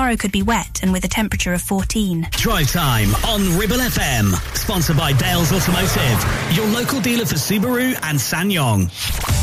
Tomorrow could be wet and with a temperature of 14. Drive time on Ribble FM. Sponsored by Dales Automotive, your local dealer for Subaru and SsangYong.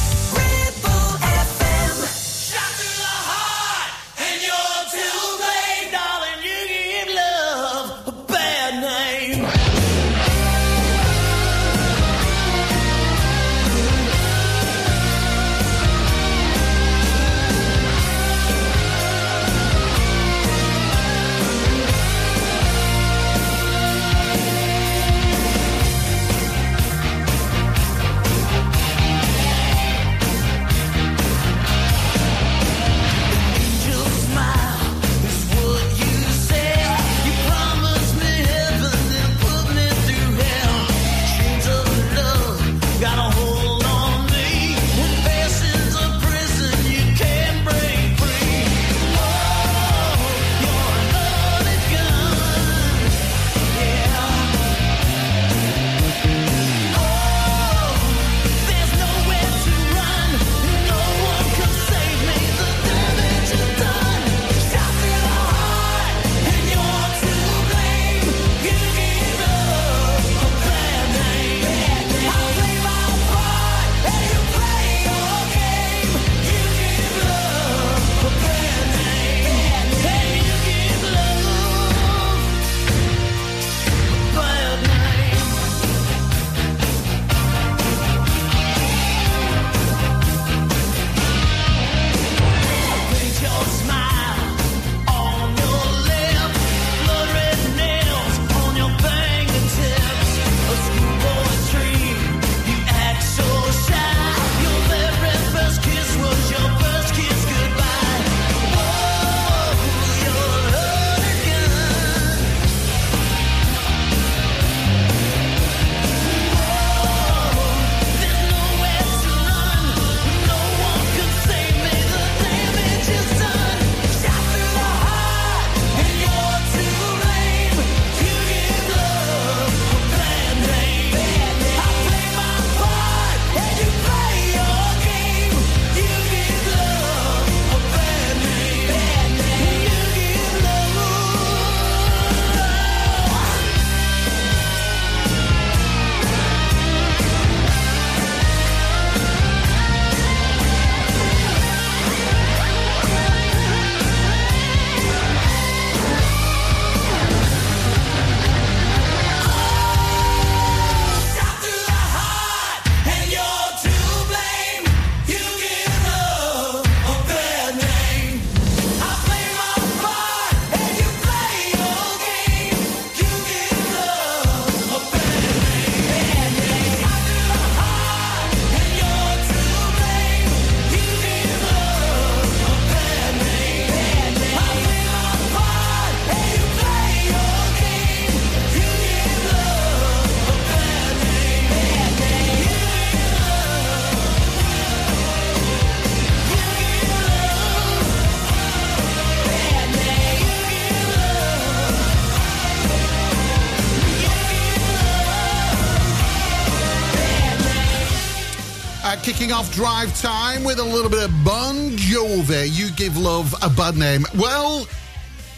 Kicking off drive time with a little bit of Bon Jovi. You give love a bad name. Well,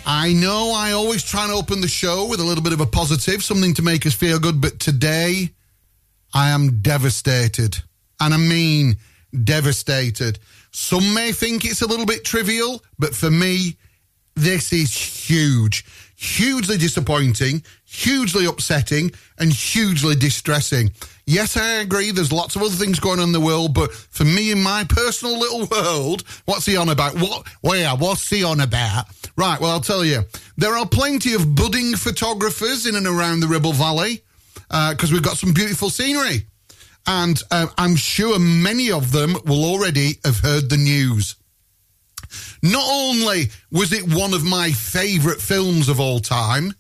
I know I always try and open the show with a little bit of a positive, something to make us feel good, but today I am devastated. And I mean devastated. Some may think it's a little bit trivial, but for me, this is huge. Hugely disappointing, hugely upsetting, and hugely distressing. Yes, I agree. There's lots of other things going on in the world, but for me, in my personal little world, what's he on about? What? Well, yeah, what's he on about? Right. Well, I'll tell you. There are plenty of budding photographers in and around the Ribble Valley because uh, we've got some beautiful scenery, and uh, I'm sure many of them will already have heard the news. Not only was it one of my favourite films of all time,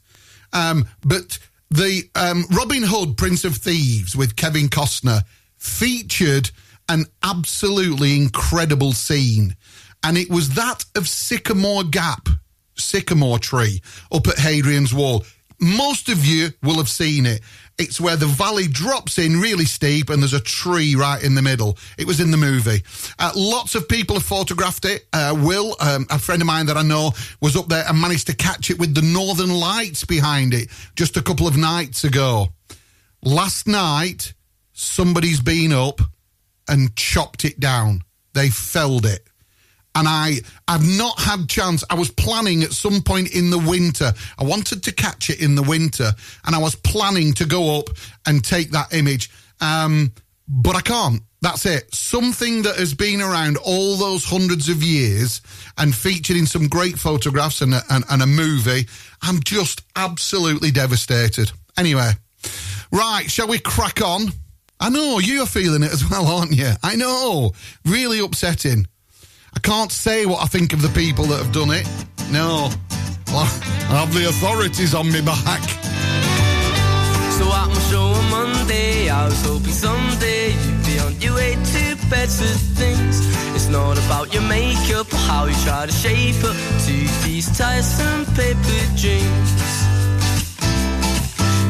um, but the um, Robin Hood, Prince of Thieves with Kevin Costner featured an absolutely incredible scene. And it was that of Sycamore Gap, Sycamore Tree, up at Hadrian's Wall. Most of you will have seen it. It's where the valley drops in really steep and there's a tree right in the middle. It was in the movie. Uh, lots of people have photographed it. Uh, Will, um, a friend of mine that I know, was up there and managed to catch it with the northern lights behind it just a couple of nights ago. Last night, somebody's been up and chopped it down. They felled it and I I've not had chance. I was planning at some point in the winter. I wanted to catch it in the winter, and I was planning to go up and take that image. Um, but I can't. That's it. Something that has been around all those hundreds of years and featured in some great photographs and a, and, and a movie. I'm just absolutely devastated. Anyway, right, shall we crack on? I know you're feeling it as well, aren't you? I know. Really upsetting. I can't say what I think of the people that have done it. No. I have the authorities on me back. So at my show on Monday, I was hoping someday you'd be on your way to better things. It's not about your makeup or how you try to shape up to these tiresome paper dreams.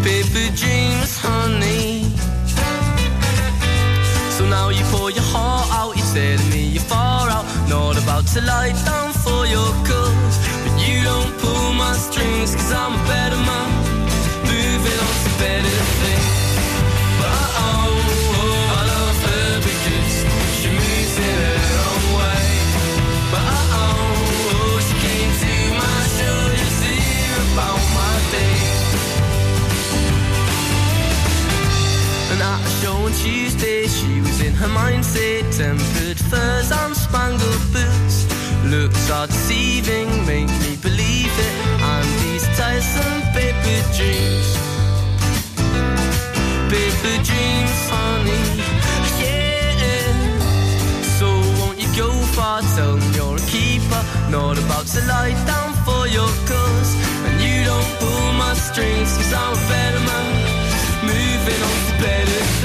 Paper dreams, honey. So now you pour your heart out, you're telling me you're about to lie down for your cause. But you don't pull my strings, cause I'm a better man, moving on to better things. But oh, oh, I love her because she moves in her own way. But oh, oh, she came to my show to hear about my day. And at a show on Tuesday, she was in her mindset. Tempered furs and spangled boots. Looks are deceiving, make me believe it. And these tiresome paper dreams. Paper dreams, honey. Yeah. So won't you go far? Tell me you're a keeper. Not about to lie down for your cause. And you don't pull my strings, cause I'm a better man moving on to better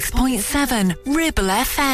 106.7 Ribble FM.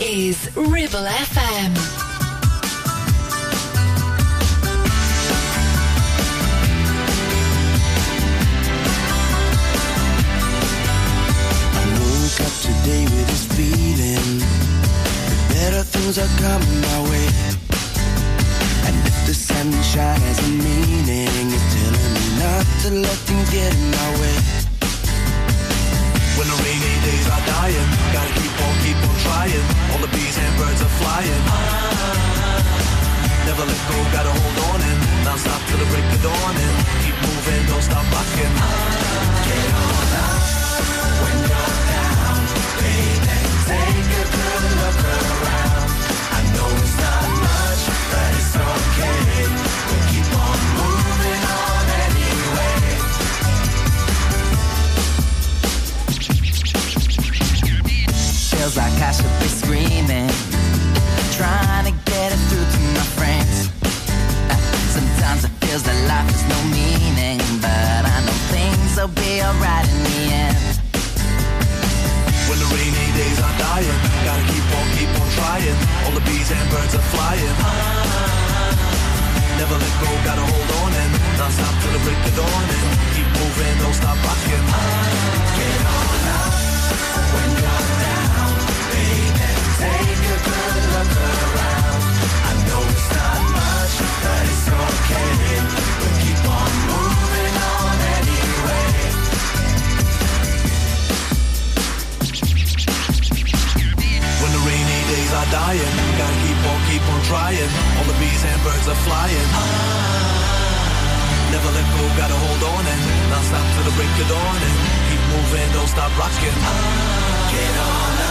is still gotta hold on and not stop till the break of dawn and keep moving, don't stop rocking. Get on up.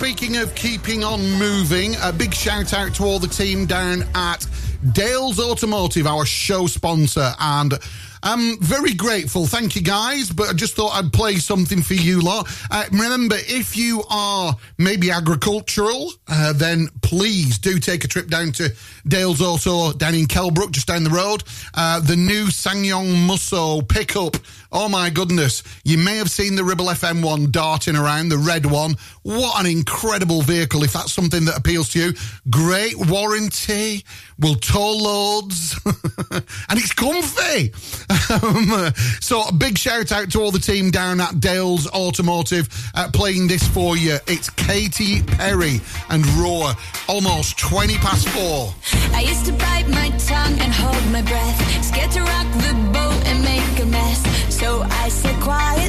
speaking of keeping on moving, a big shout out to all the team down at Dales Automotive, our show sponsor, and I'm very grateful. Thank you guys, but I just thought I'd play something for you lot. Uh, remember, if you are maybe agricultural, uh, then please do take a trip down to Dales Auto down in Kelbrook, just down the road. Uh, the new SsangYong Musso pickup Oh my goodness. You may have seen the Ribble FM one darting around, the red one. What an incredible vehicle. If that's something that appeals to you, great warranty, will tow loads, and it's comfy. Um, so, a big shout out to all the team down at Dales Automotive uh, playing this for you. It's Katy Perry and Roar, almost 20 past four. I used to bite my tongue and hold my breath, scared to rock the boat and make quiet.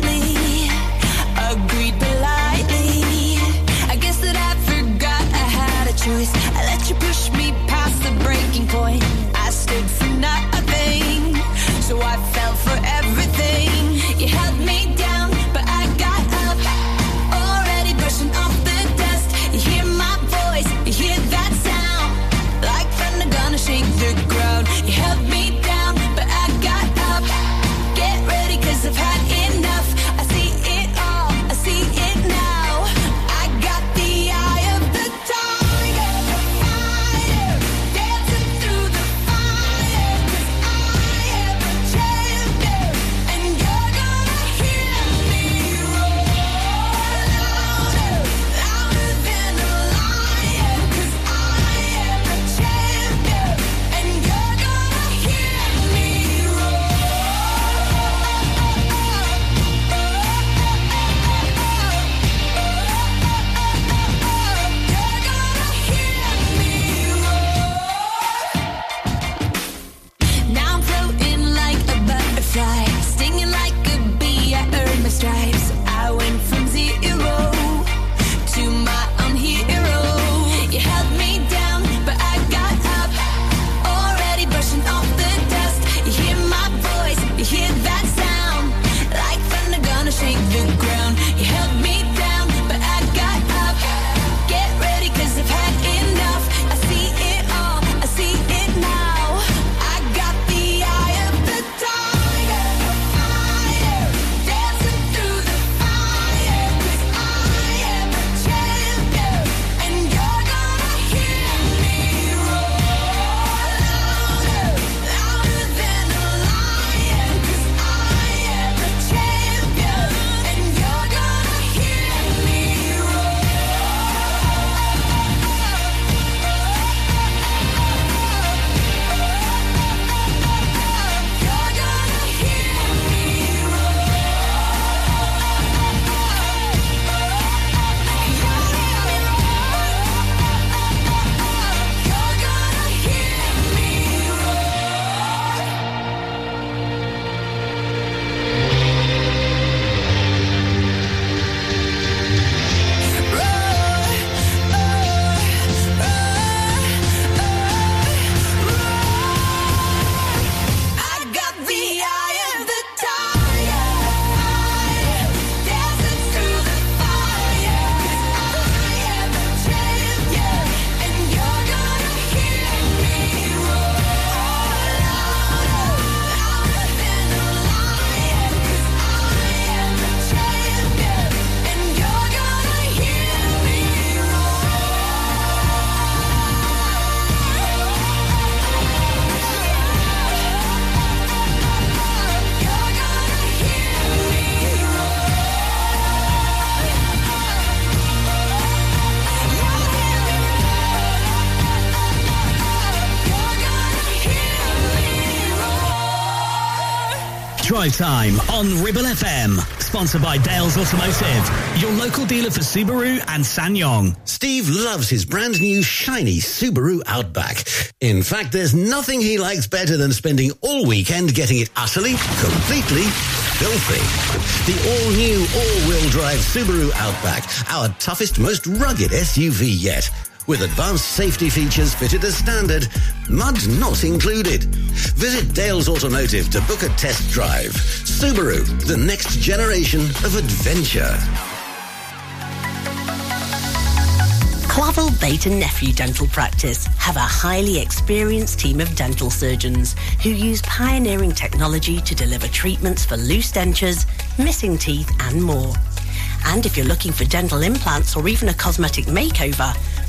Drive Time on Ribble FM. Sponsored by Dales Automotive, your local dealer for Subaru and SsangYong. Steve loves his brand new shiny Subaru Outback. In fact, there's nothing he likes better than spending all weekend getting it utterly, completely filthy. The all-new all-wheel drive Subaru Outback, our toughest, most rugged SUV yet. With advanced safety features fitted as standard, mud not included. Visit Dales Automotive to book a test drive. Subaru, the next generation of adventure. Clavel Bait and Nephew Dental Practice have a highly experienced team of dental surgeons who use pioneering technology to deliver treatments for loose dentures, missing teeth and more. And if you're looking for dental implants or even a cosmetic makeover,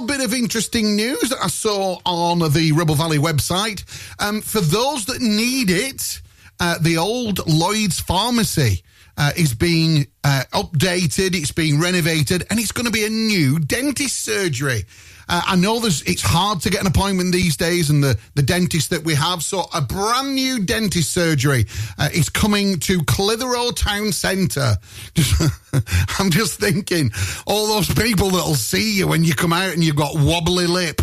Little bit of interesting news that I saw on the Ribble Valley website. Um, for those that need it, uh, the old Lloyd's Pharmacy uh, is being uh, updated, it's being renovated, and it's going to be a new dentist surgery. Uh, I know there's it's hard to get an appointment these days, and the, the dentist that we have. So a brand new dentist surgery uh, is coming to Clitheroe Town Centre. I'm just thinking, all those people that'll see you when you come out and you've got wobbly lip.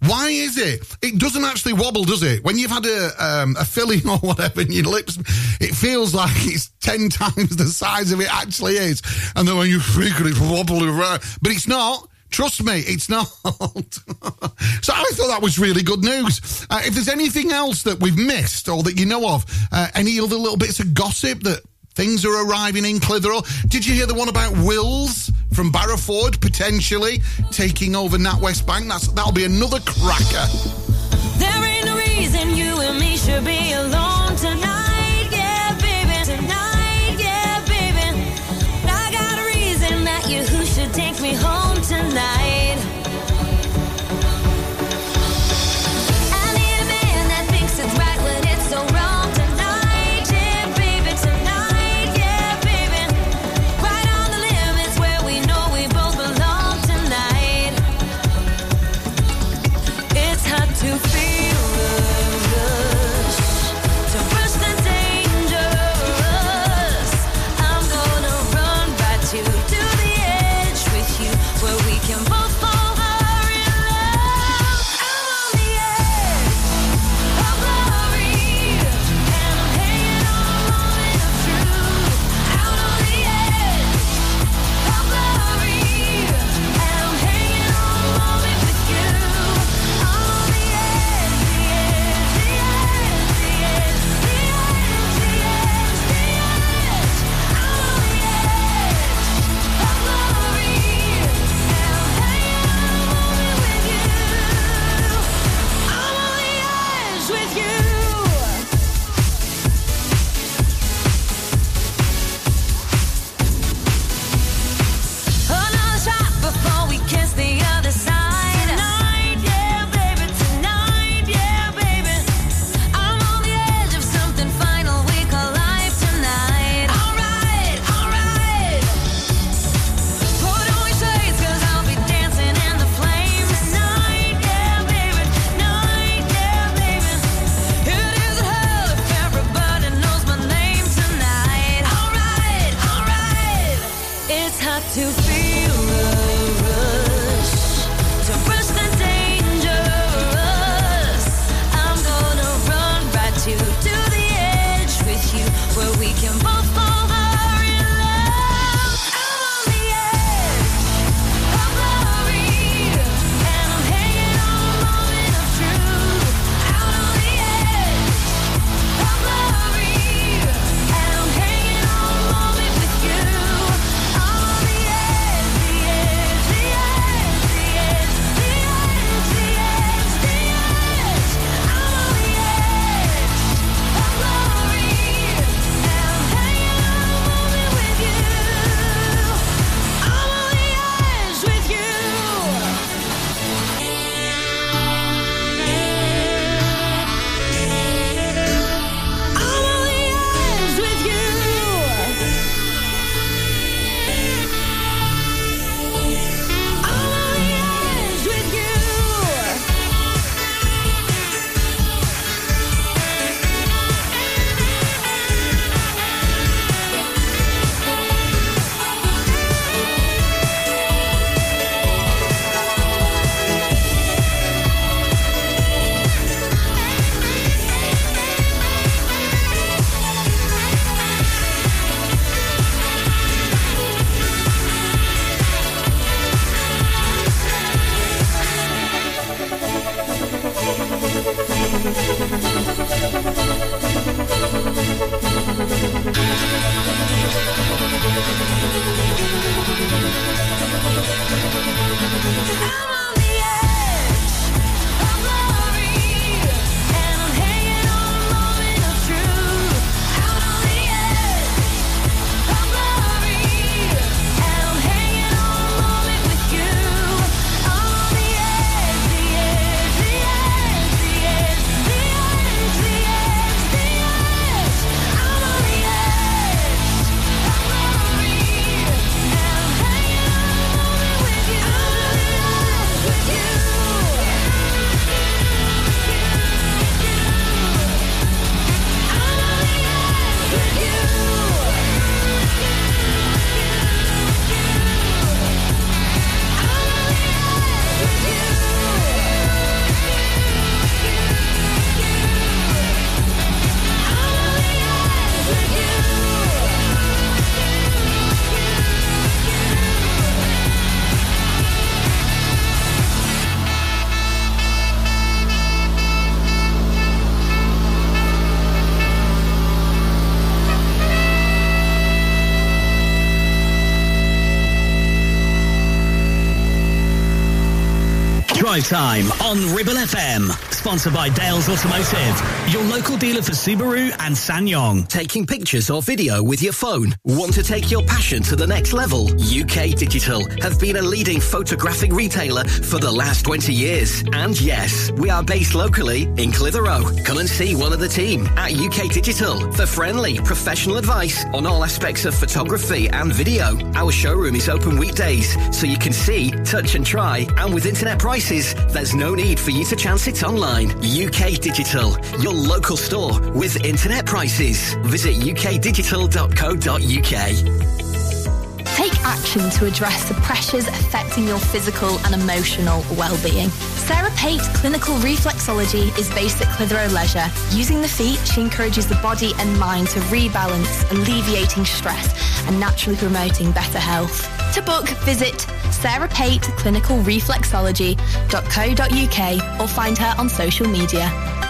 Why is it? It doesn't actually wobble, does it? When you've had a um, a filling or whatever in your lips, it feels like it's ten times the size of it actually is. And then when you think it's wobbling around, but it's not. Trust me, it's not. so I thought that was really good news. Uh, if there's anything else that we've missed or that you know of, uh, any other little bits of gossip that things are arriving in Clitheroe, did you hear the one about Wills from Barrowford potentially taking over NatWest Bank? That's that'll be another cracker. There ain't reason you and me should be alone tonight. Drive Time on Ribble FM. Sponsored by Dales Automotive, your local dealer for Subaru and SsangYong. Taking pictures or video with your phone? Want to take your passion to the next level? UK Digital have been a leading photographic retailer for the last 20 years. And yes, we are based locally in Clitheroe. Come and see one of the team at UK Digital for friendly, professional advice on all aspects of photography and video. Our showroom is open weekdays, so you can see, touch and try. And with internet prices, there's no need for you to chance it online. UK Digital, your local store with internet prices. Visit ukdigital.co.uk. Take action to address the pressures affecting your physical and emotional well-being. Sarah Pate Clinical Reflexology is based at Clitheroe Leisure. Using the feet, she encourages the body and mind to rebalance, alleviating stress and naturally promoting better health. To book, visit sarahpateclinicalreflexology.co.uk or find her on social media.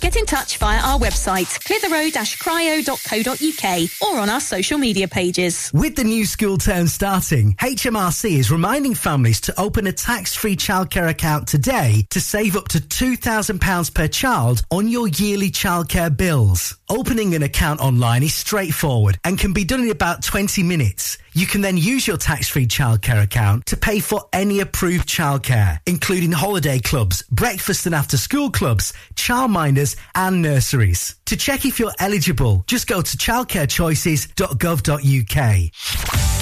Get in touch via our website, clitheroe-cryo.co.uk or on our social media pages. With the new school term starting, HMRC is reminding families to open a tax-free childcare account today to save up to £2,000 per child on your yearly childcare bills. Opening an account online is straightforward and can be done in about 20 minutes. You can then use your tax-free childcare account to pay for any approved childcare, including holiday clubs, breakfast and after school clubs, childminders and nurseries. To check if you're eligible, just go to childcarechoices.gov.uk.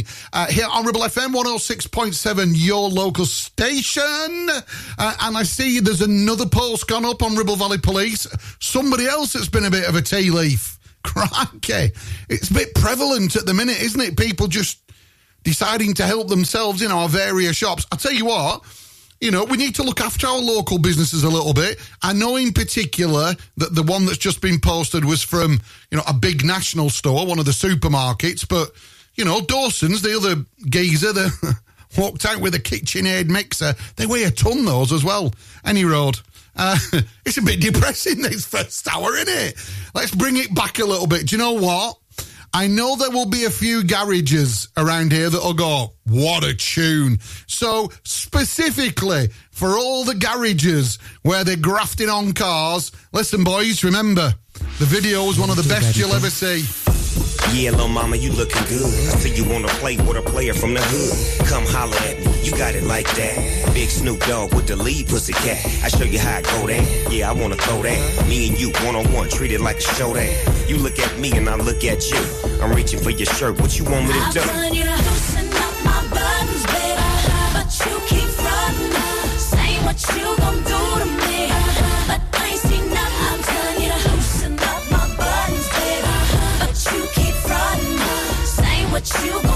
Calling, uh, here on Ribble FM 106.7, your local station. Uh, and I see there's another post gone up on Ribble Valley Police. Somebody else that's been a bit of a tea leaf. Crikey. It's a bit prevalent at the minute, isn't it? People just deciding to help themselves in our various shops. I'll tell you what, you know, we need to look after our local businesses a little bit. I know in particular that the one that's just been posted was from, you know, a big national store, one of the supermarkets, but, you know, Dawson's, the other geezer that walked out with a KitchenAid mixer, they weigh a ton, those as well. Any road. Uh, it's a bit depressing this first hour, isn't it? Let's bring it back a little bit. Do you know what? I know there will be a few garages around here that'll go, what a tune. So, specifically for all the garages where they're grafting on cars, listen, boys, remember, the video is one of the best you'll ever see. Yeah, little mama, you looking good. I see you wanna play with a player from the hood. Come holler at me, you got it like that. Big Snoop Dogg with the lead pussy cat. I show you how I go that. Yeah, I wanna throw that. Me and you one on one, treat it like a show that. You look at me and I look at you. I'm reaching for your shirt. What you want me to I do? want you to loosen up my buttons, baby. But you keep frontin', saying what you what you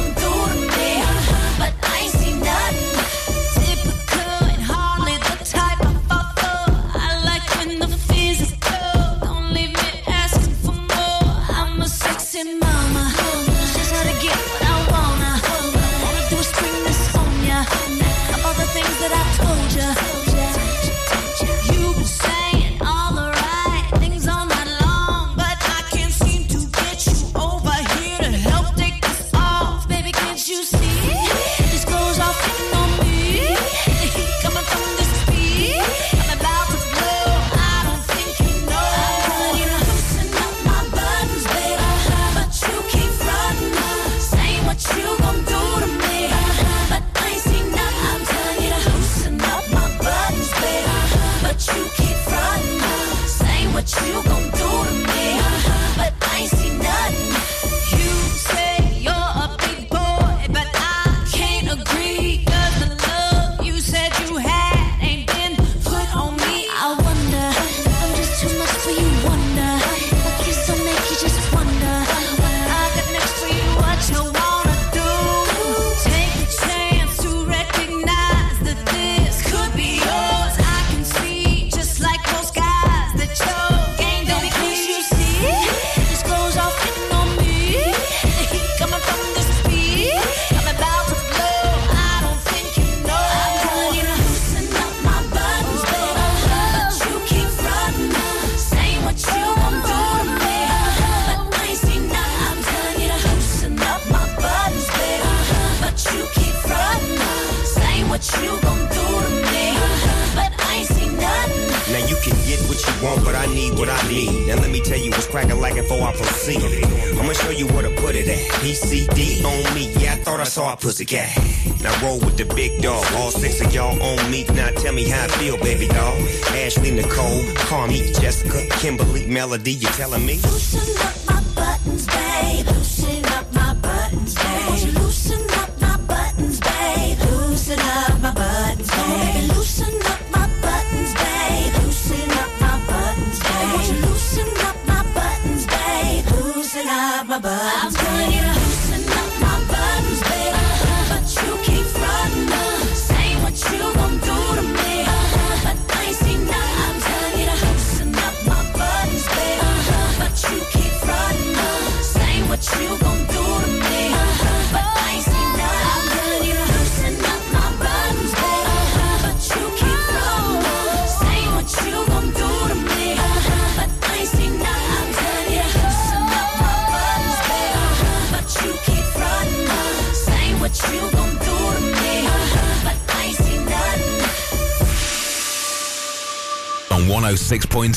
pussy cat. Now roll with the big dog, all six of y'all on me. Now tell me how I feel, baby doll. Ashley, Nicole, Carmi, Jessica, Kimberly, Melody, you telling me?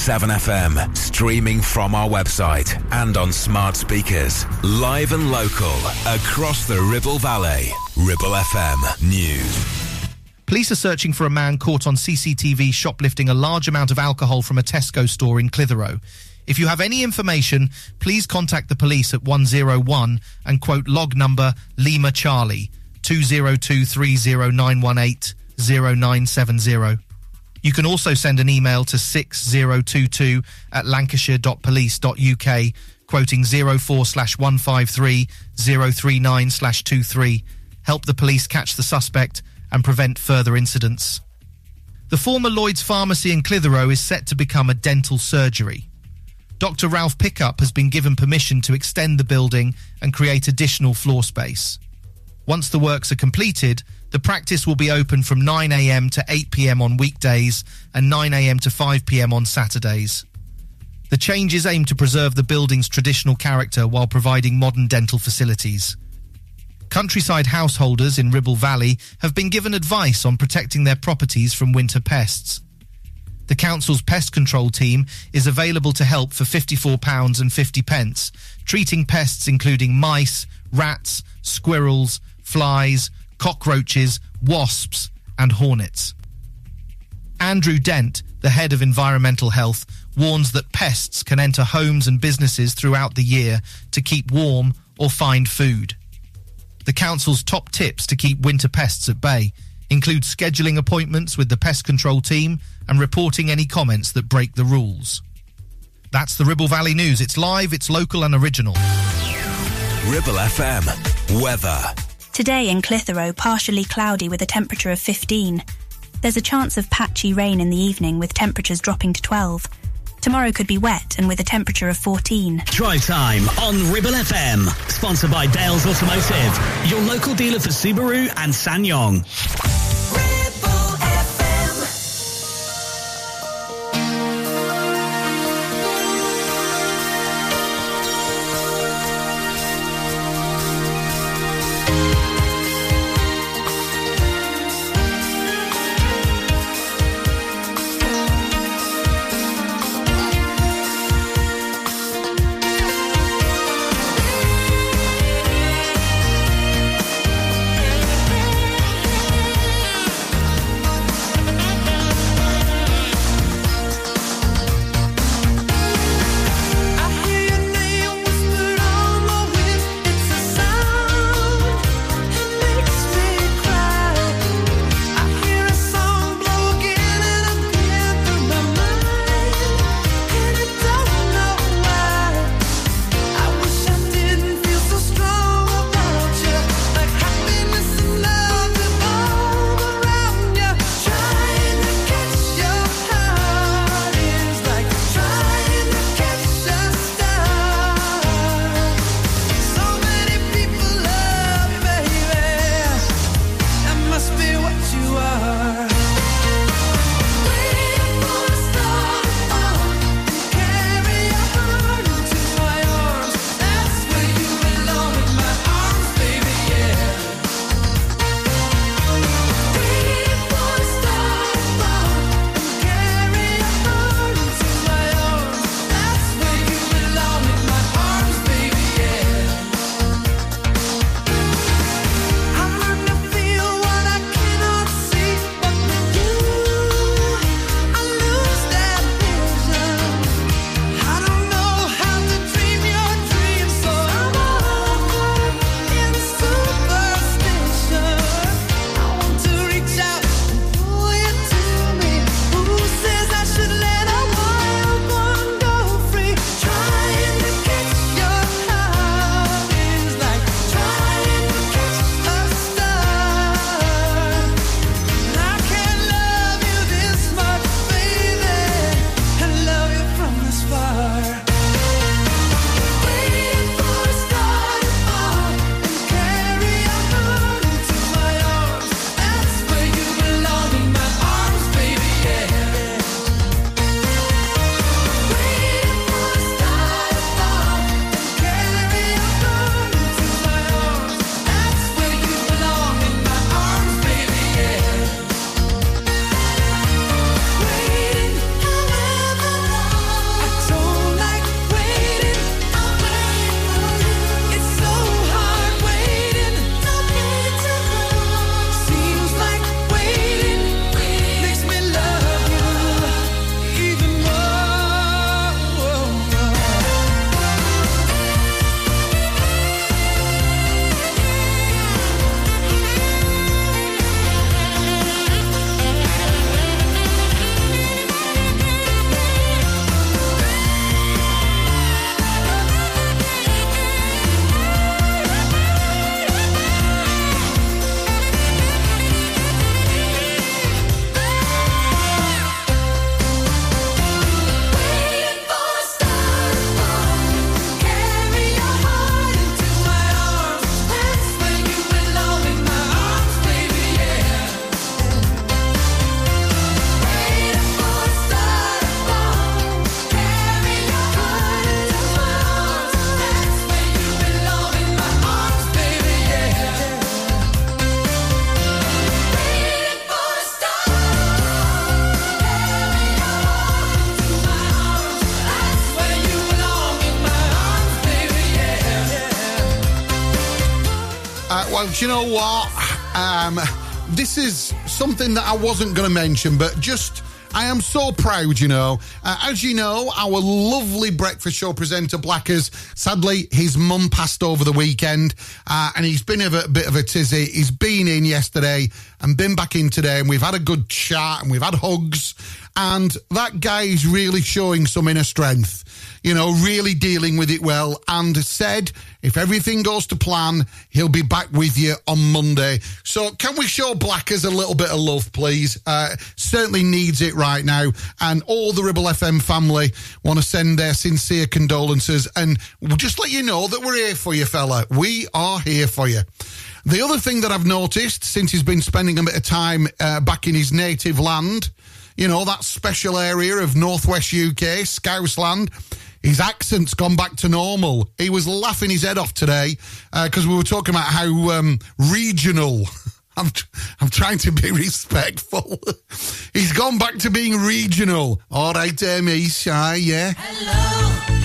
FM, streaming from our website and on smart speakers. Live and local, across the Ribble Valley. Ribble FM News. Police are searching for a man caught on CCTV shoplifting a large amount of alcohol from a Tesco store in Clitheroe. If you have any information, please contact the police at 101 and quote log number Lima Charlie 2023091800970. You can also send an email to 6022 at lancashire.police.uk quoting 04 slash 153 039 slash 23. Help the police catch the suspect and prevent further incidents. The former Lloyd's pharmacy in Clitheroe is set to become a dental surgery. Dr. Ralph Pickup has been given permission to extend the building and create additional floor space. Once the works are completed, the practice will be open from 9am to 8pm on weekdays and 9am to 5pm on Saturdays. The changes aim to preserve the building's traditional character while providing modern dental facilities. Countryside householders in Ribble Valley have been given advice on protecting their properties from winter pests. The council's pest control team is available to help for £54.50, pence, treating pests including mice, rats, squirrels, flies, cockroaches, wasps, and hornets. Andrew Dent, the head of environmental health, warns that pests can enter homes and businesses throughout the year to keep warm or find food. The council's top tips to keep winter pests at bay include scheduling appointments with the pest control team and reporting any comments that break the rules. That's the Ribble Valley News. It's live, it's local and original. Ribble FM. Weather. Today in Clitheroe, partially cloudy with a temperature of 15. There's a chance of patchy rain in the evening with temperatures dropping to 12. Tomorrow could be wet and with a temperature of 14. Drive time on Ribble FM. Sponsored by Dales Automotive, your local dealer for Subaru and SsangYong. Do you know what? Um, this is something that I wasn't going to mention, but just. I am so proud, you know. Uh, as you know, our lovely breakfast show presenter, Blackers, sadly, his mum passed over the weekend uh, and he's been a, a bit of a tizzy. He's been in yesterday and been back in today, and we've had a good chat and we've had hugs. And that guy is really showing some inner strength you know, really dealing with it well, and said if everything goes to plan, he'll be back with you on Monday. So, can we show Blackers a little bit of love, please? Uh, certainly needs it right now. And all the Ribble FM family want to send their sincere condolences and we'll just let you know that we're here for you, fella. We are here for you. The other thing that I've noticed since he's been spending a bit of time uh, back in his native land, you know, that special area of northwest UK, Scousland, his accent's gone back to normal. He was laughing his head off today because we were talking about how um, regional. I'm, I'm trying to be respectful. He's gone back to being regional. All right, um, shy, yeah. I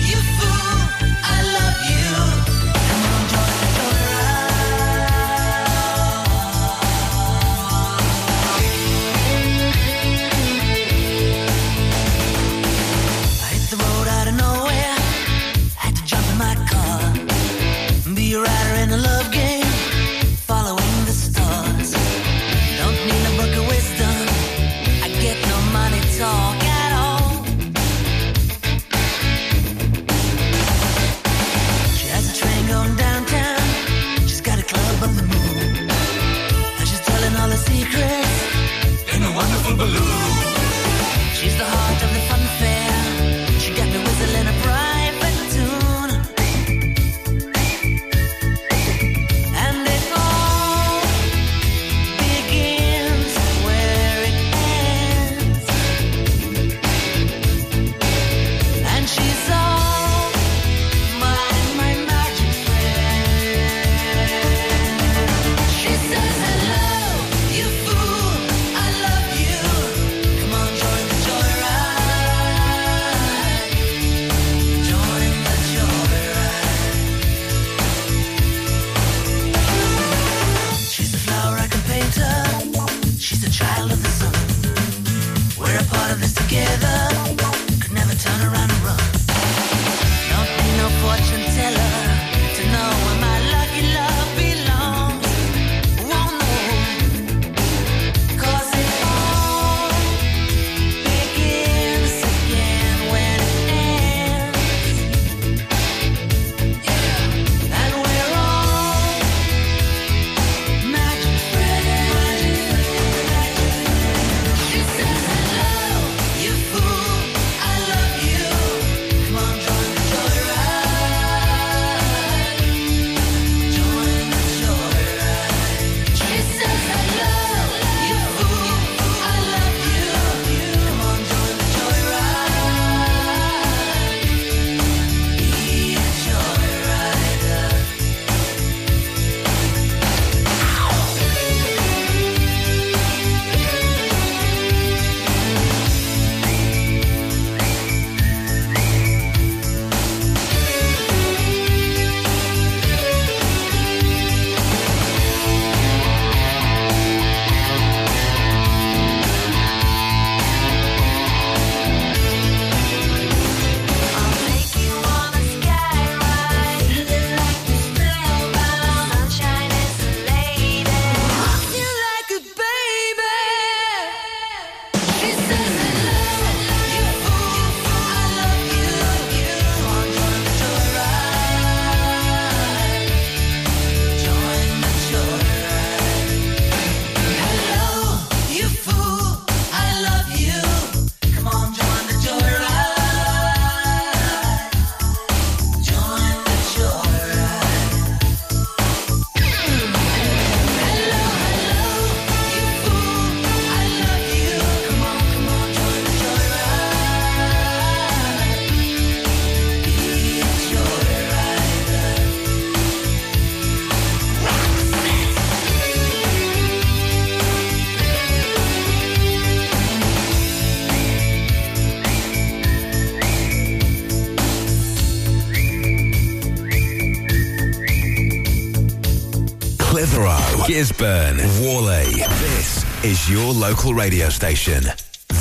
Gisburn, Whalley. This is your local radio station.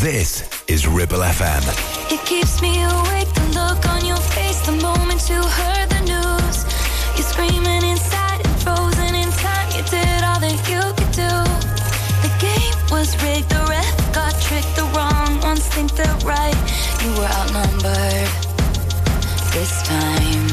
This is Ribble FM. It keeps me awake, the look on your face the moment you heard the news. You're screaming inside frozen in time. You did all that you could do. The game was rigged, the ref got tricked, the wrong ones think they're right. You were outnumbered this time.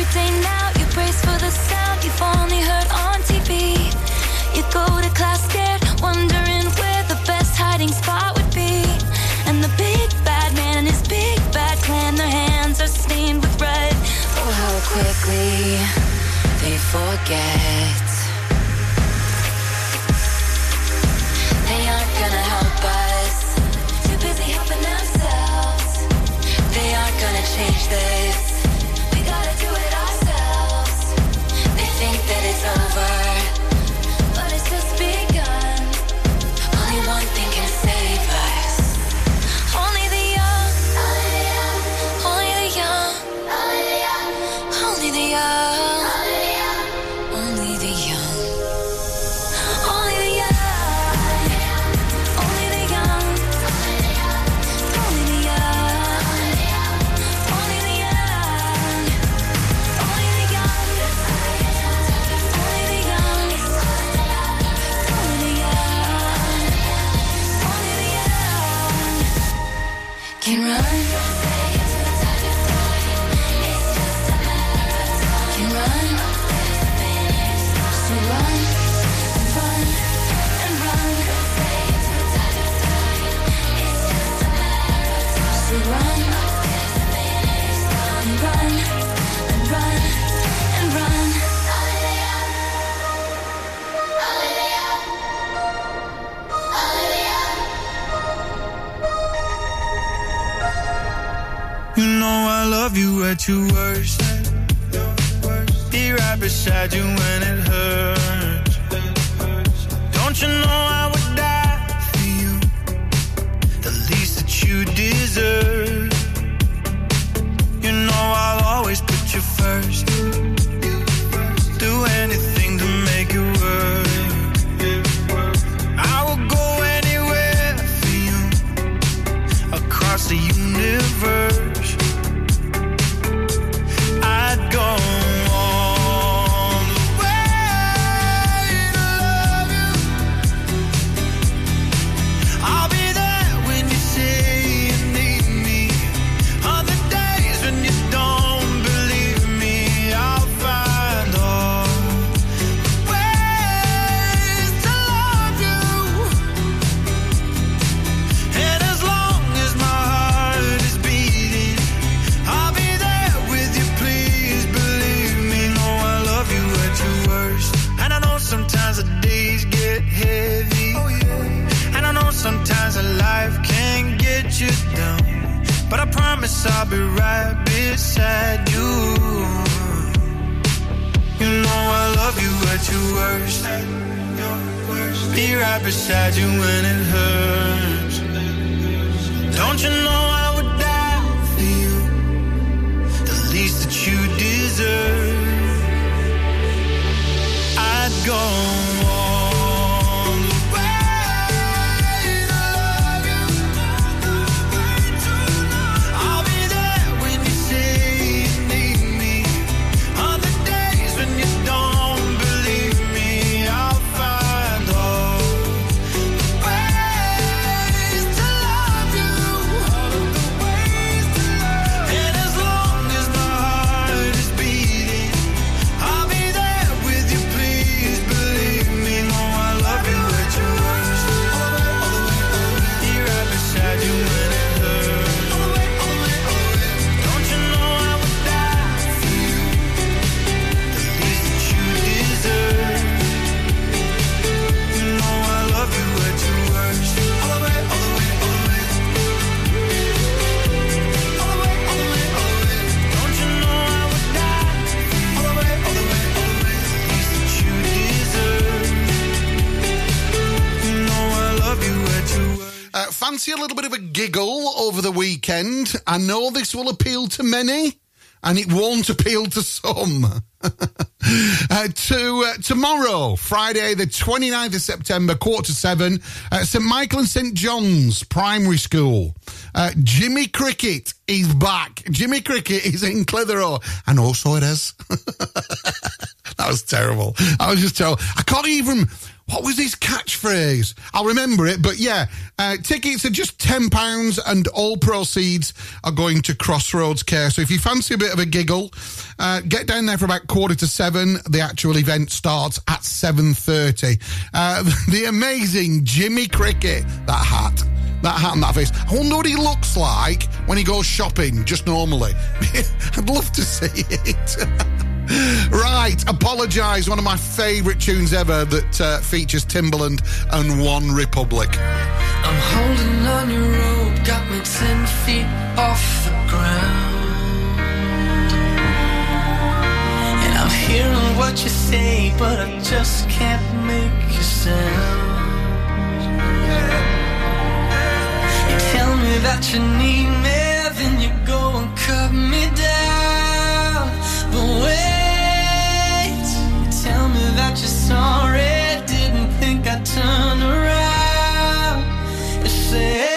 every day now. You brace for the sound you've only heard on TV. You go to class scared, wondering where the best hiding spot would be. And the big bad man and his big bad clan, their hands are stained with red. Oh, how quickly they forget. what you worship. Be right beside you when it hurts. Know this will appeal to many, and it won't appeal to some. uh, to uh, tomorrow, Friday, the 29th of September, quarter to seven, uh, St Michael and St John's Primary School. Uh, Jimmy Cricket is back. Jimmy Cricket is in Clitheroe, and also it is. that was terrible. I was just terrible. I can't even. What was his catchphrase? I'll remember it, but yeah, uh, tickets are just £10 and all proceeds are going to Crossroads Care. So if you fancy a bit of a giggle, uh, get down there for about quarter to seven. The actual event starts at 7.30. Uh, the amazing Jimmy Cricket, that hat. That hat and that face. I wonder what he looks like when he goes shopping, just normally. I'd love to see it. right, apologise. One of my favourite tunes ever that uh, features Timbaland and OneRepublic. I'm holding on your rope, got me ten feet off the ground. And I'm hearing what you say, but I just can't make you sound. You tell me that you need me, then you go and cut me down. But you that you're sorry, didn't think I'd turn around. You say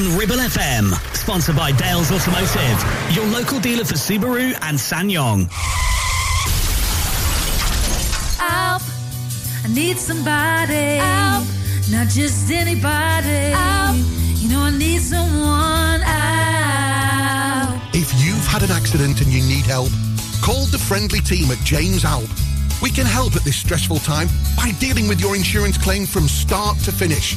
on Ribble FM. Sponsored by Dales Automotive, your local dealer for Subaru and SsangYong. Help. I need somebody. Help. Not just anybody. Help. You know, I need someone. Help. If you've had an accident and you need help, call the friendly team at James Alp. We can help at this stressful time by dealing with your insurance claim from start to finish.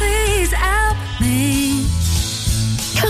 Please, help me? Car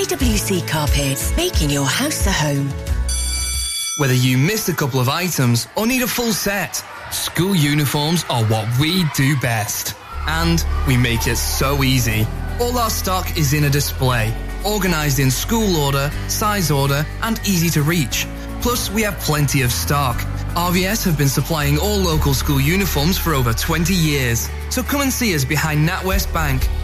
KWC Carpets, making your house a home. Whether you missed a couple of items or need a full set, school uniforms are what we do best. And we make it so easy. All our stock is in a display, organized in school order, size order, and easy to reach. Plus, we have plenty of stock. RVS have been supplying all local school uniforms for over 20 years. So come and see us behind NatWest Bank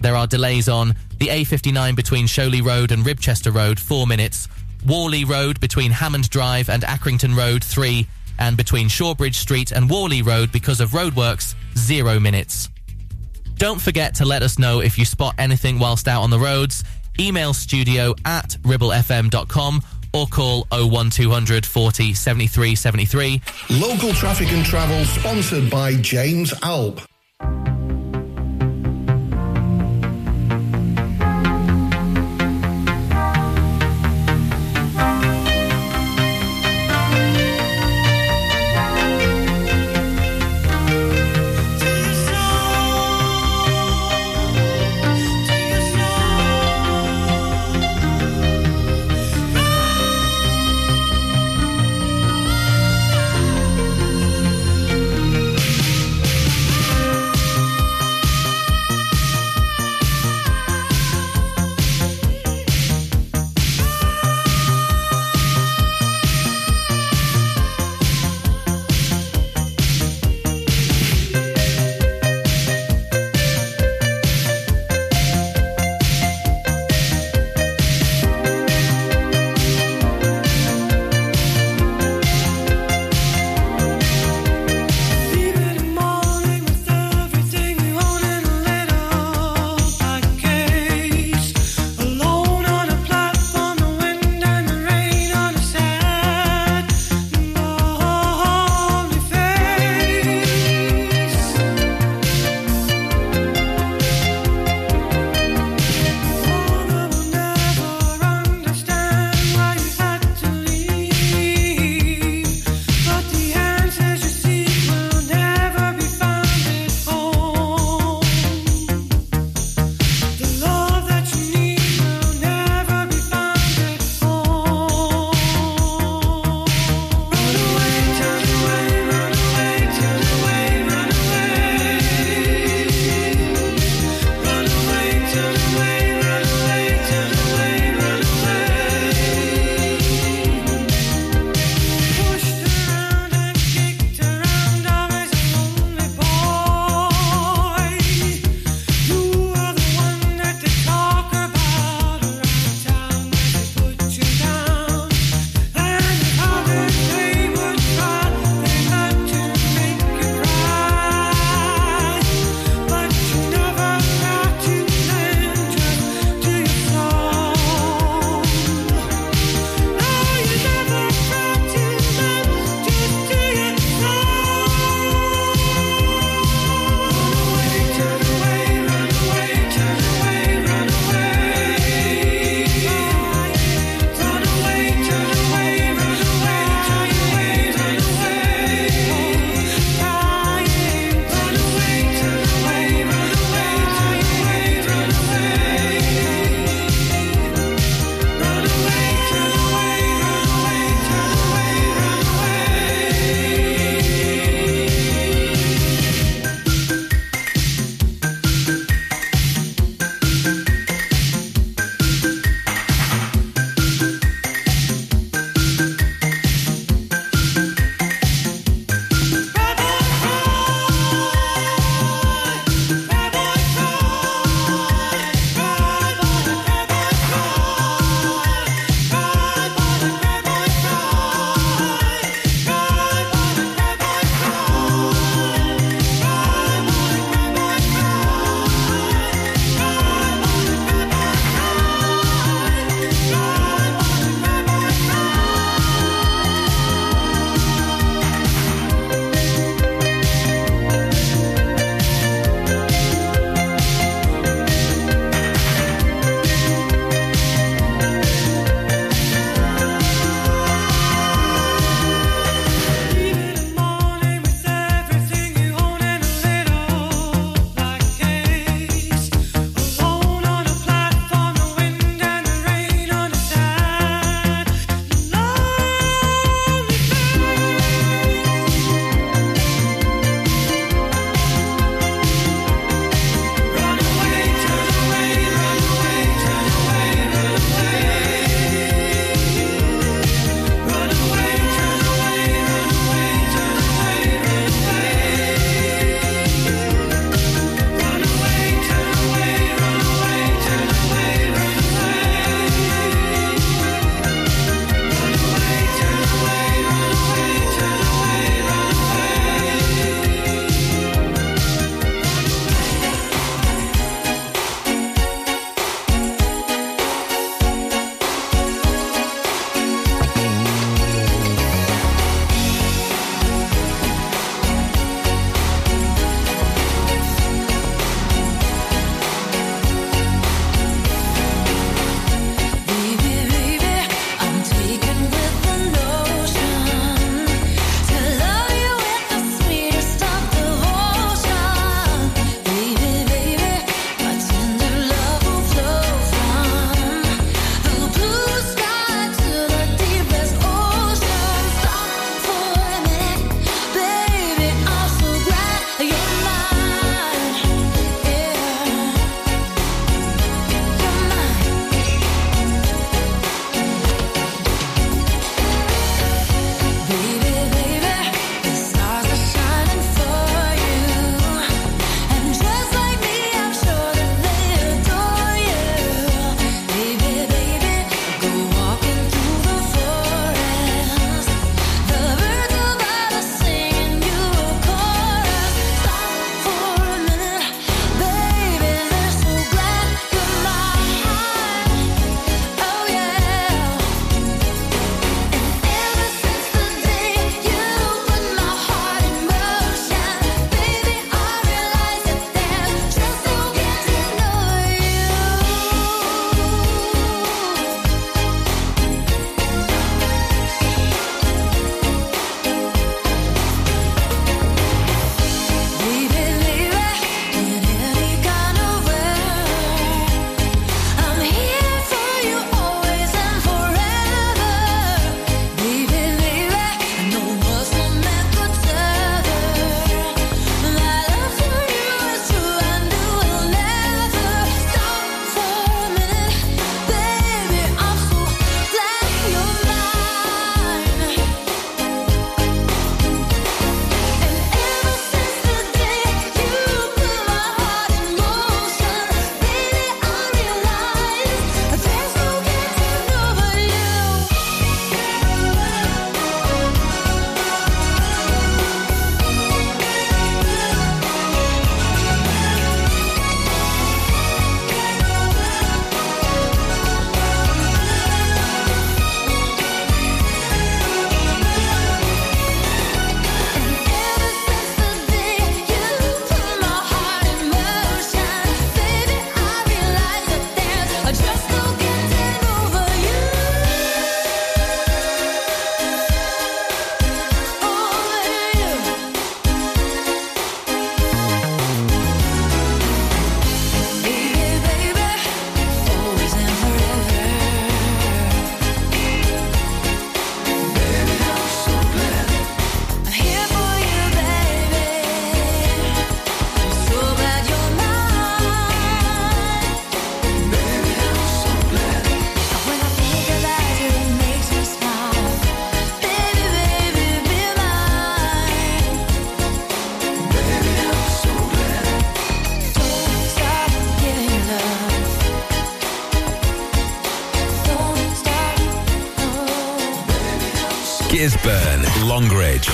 There are delays on the A59 between Sholey Road and Ribchester Road, four minutes. Whalley Road between Hammond Drive and Accrington Road, three. And between Shawbridge Street and Whalley Road because of roadworks, zero minutes. Don't forget to let us know if you spot anything whilst out on the roads. Email studio at ribblefm.com or call 01200 40 73 73. Local Traffic and Travel, sponsored by James Alp.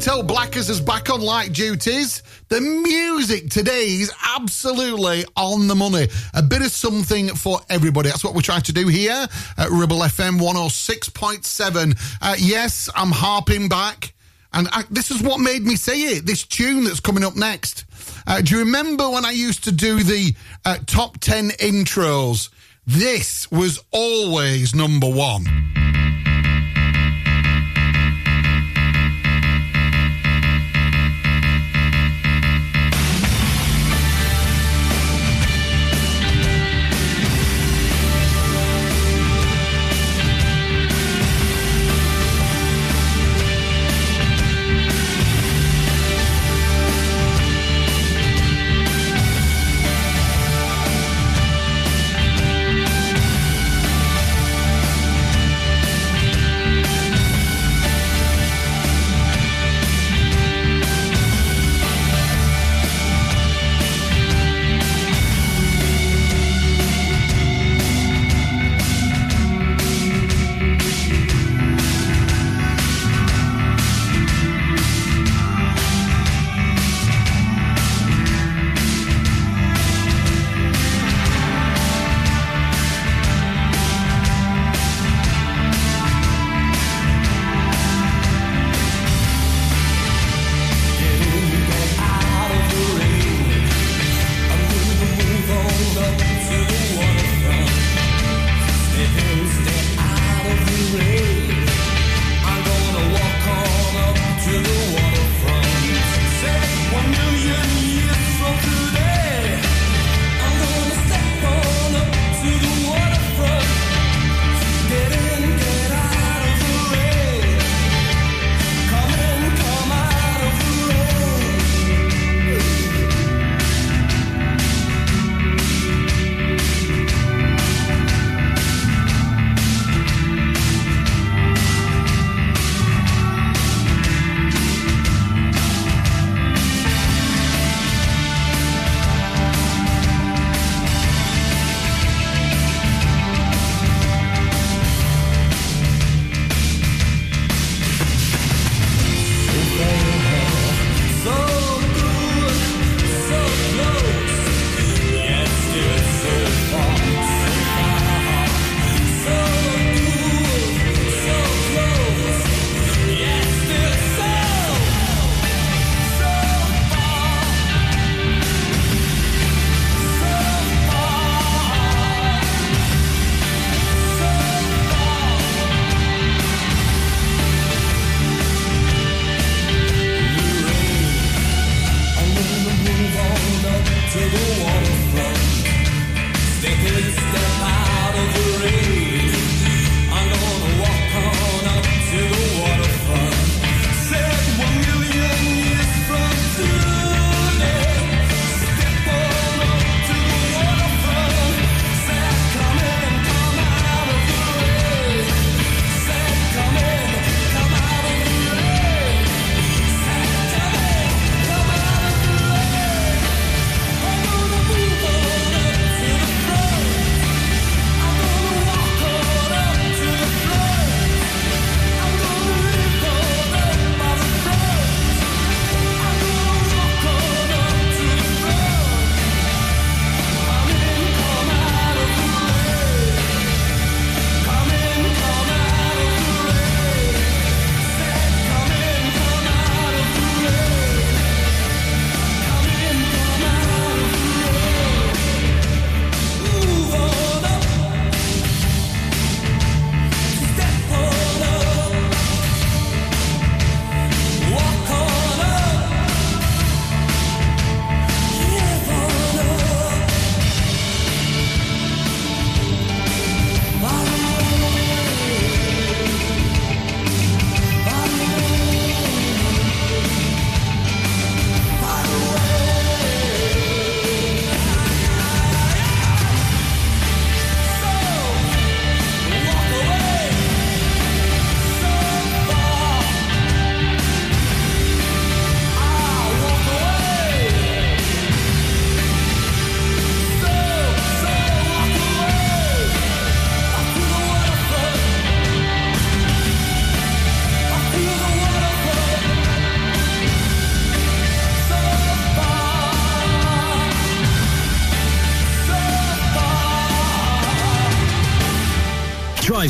tell Blackers is back on light duties. The music today is absolutely on the money. A bit of something for everybody. That's what we're trying to do here at Ribble FM 106.7. Uh, yes, I'm harping back. And I, this is what made me say it this tune that's coming up next. Uh, do you remember when I used to do the uh, top 10 intros? This was always number one.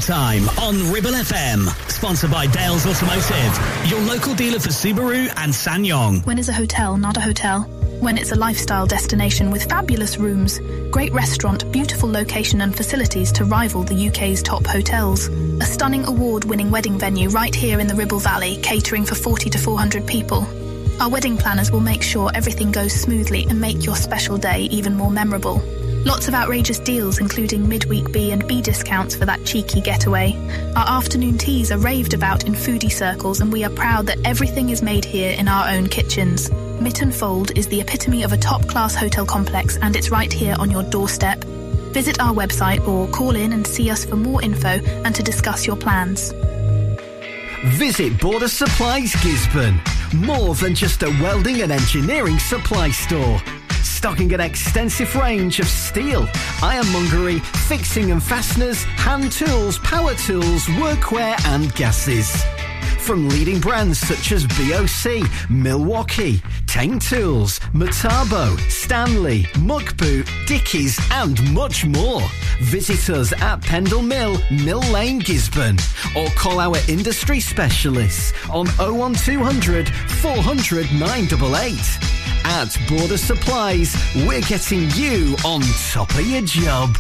Time on Ribble FM. Sponsored by Dales Automotive, your local dealer for Subaru and SsangYong. When is a hotel not a hotel? When it's a lifestyle destination with fabulous rooms, great restaurant, beautiful location and facilities to rival the UK's top hotels. A stunning award-winning wedding venue right here in the Ribble Valley, catering for 40 to 400 people. Our wedding planners will make sure everything goes smoothly and make your special day even more memorable. Lots of outrageous deals, including midweek B and B discounts for that cheeky getaway. Our afternoon teas are raved about in foodie circles, and we are proud that everything is made here in our own kitchens. Mitten Fold is the epitome of a top-class hotel complex, and it's right here on your doorstep. Visit our website or call in and see us for more info and to discuss your plans. Visit Border Supplies Gisburn. More than just a welding and engineering supply store. Stocking an extensive range of steel, ironmongery, fixing and fasteners, hand tools, power tools, workwear and gases. From leading brands such as BOC, Milwaukee, Teng Tools, Metabo, Stanley, Muck Boot, Dickies and much more. Visit us at Pendle Mill, Mill Lane, Gisburn or call our industry specialists on 01200 400 988. At Border Supplies, we're getting you on top of your job.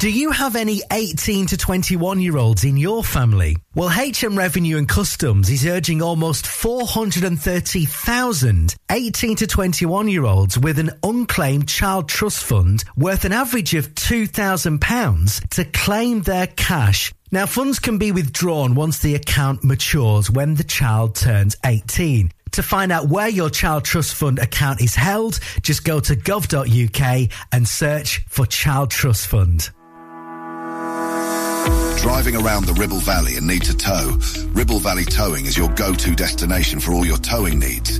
Do you have any 18 to 21 year olds in your family? Well, HM Revenue and Customs is urging almost 430,000 18 to 21 year olds with an unclaimed child trust fund worth an average of £2,000 to claim their cash. Now, funds can be withdrawn once the account matures when the child turns 18. To find out where your Child Trust Fund account is held, just go to gov.uk and search for Child Trust Fund. Driving around the Ribble Valley and need to tow? Ribble Valley Towing is your go-to destination for all your towing needs.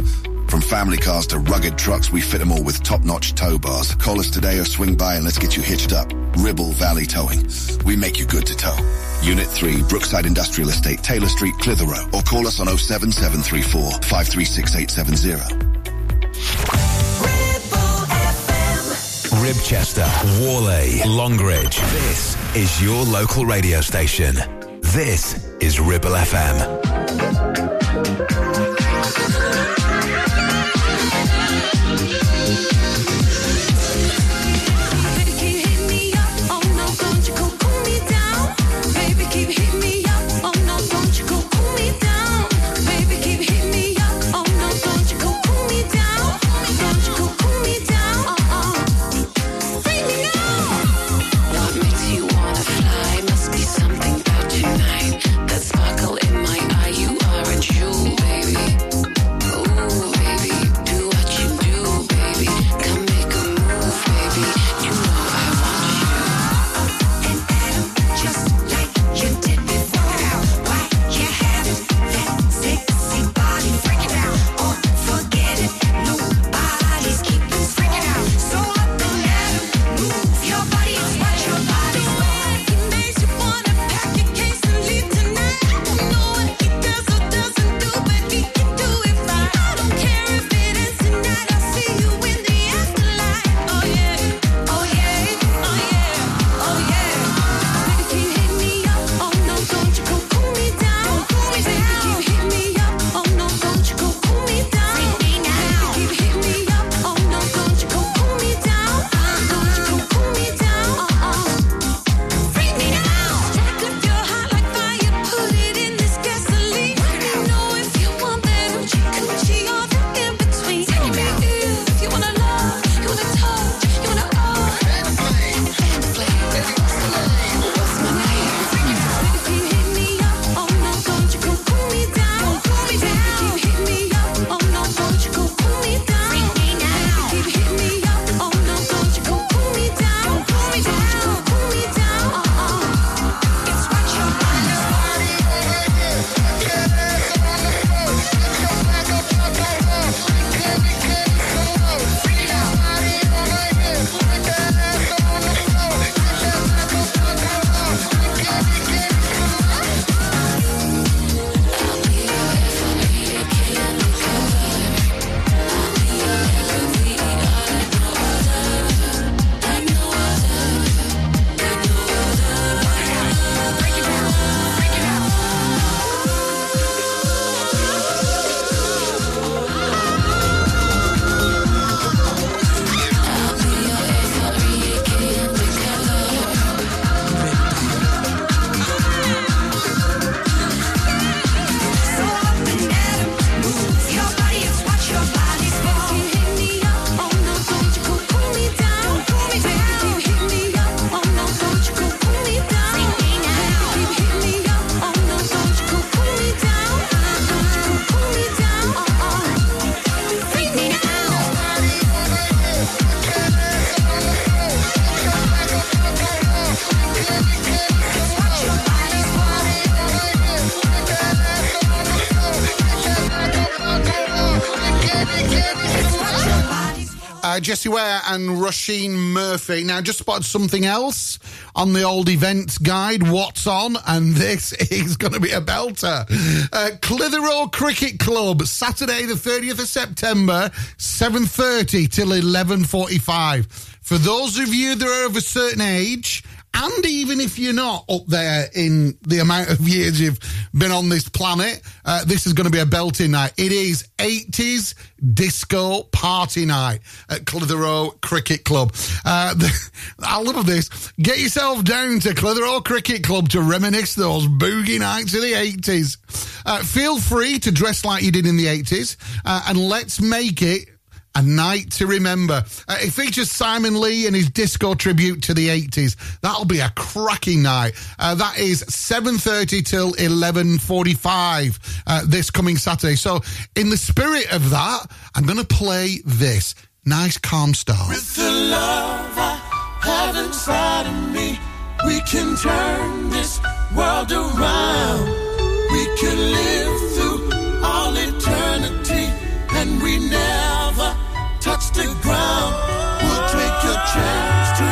From family cars to rugged trucks, we fit them all with top-notch tow bars. Call us today or swing by and let's get you hitched up. Ribble Valley Towing. We make you good to tow. Unit 3, Brookside Industrial Estate, Taylor Street, Clitheroe. Or call us on 07734 536870. Ribchester, Whalley, Longridge. This is your local radio station. This is Ribble FM. And Róisín Murphy. Now, just spotted something else on the old events guide. What's on? And this is going to be a belter. Uh, Clitheroe Cricket Club, Saturday, the 30th of September, 7.30 till 11.45. For those of you that are of a certain age, and even if you're not up there in the amount of years you've been on this planet, uh, this is going to be a belting night. It is 80s disco party night at Clitheroe Cricket Club. Uh, the, I love this. Get yourself down to Clitheroe Cricket Club to reminisce those boogie nights of the 80s. Uh, feel free to dress like you did in the 80s, uh, and let's make it a night to remember. Uh, it features Simon Lee and his disco tribute to the 80s. That'll be a cracking night. Uh, that is 7.30 till 11.45 uh, this coming Saturday. So in the spirit of that, I'm going to play this. Nice calm start. With the love I have inside of me, we can turn this world around. We can live touch the ground. We'll take a chance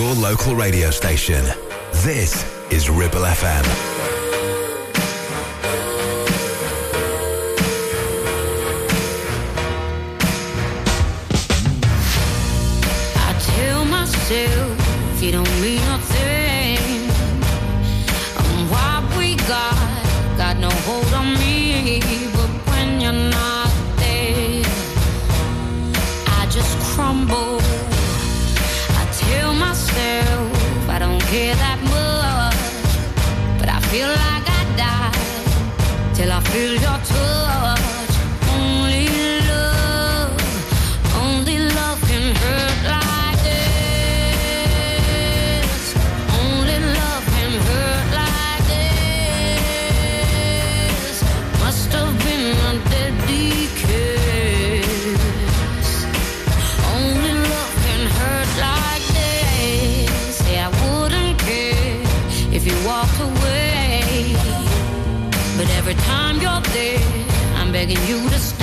your local radio station. This is Ribble FM. begging you to stop.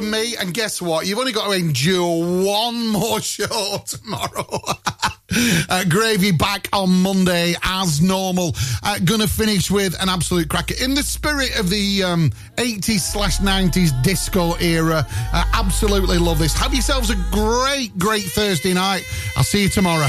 from me. And guess what? You've only got to endure one more show tomorrow. uh, gravy back on Monday as normal. Uh, gonna finish with an absolute cracker. In the spirit of the um, 80s slash 90s disco era, uh, absolutely love this. Have yourselves a great, great Thursday night. I'll see you tomorrow.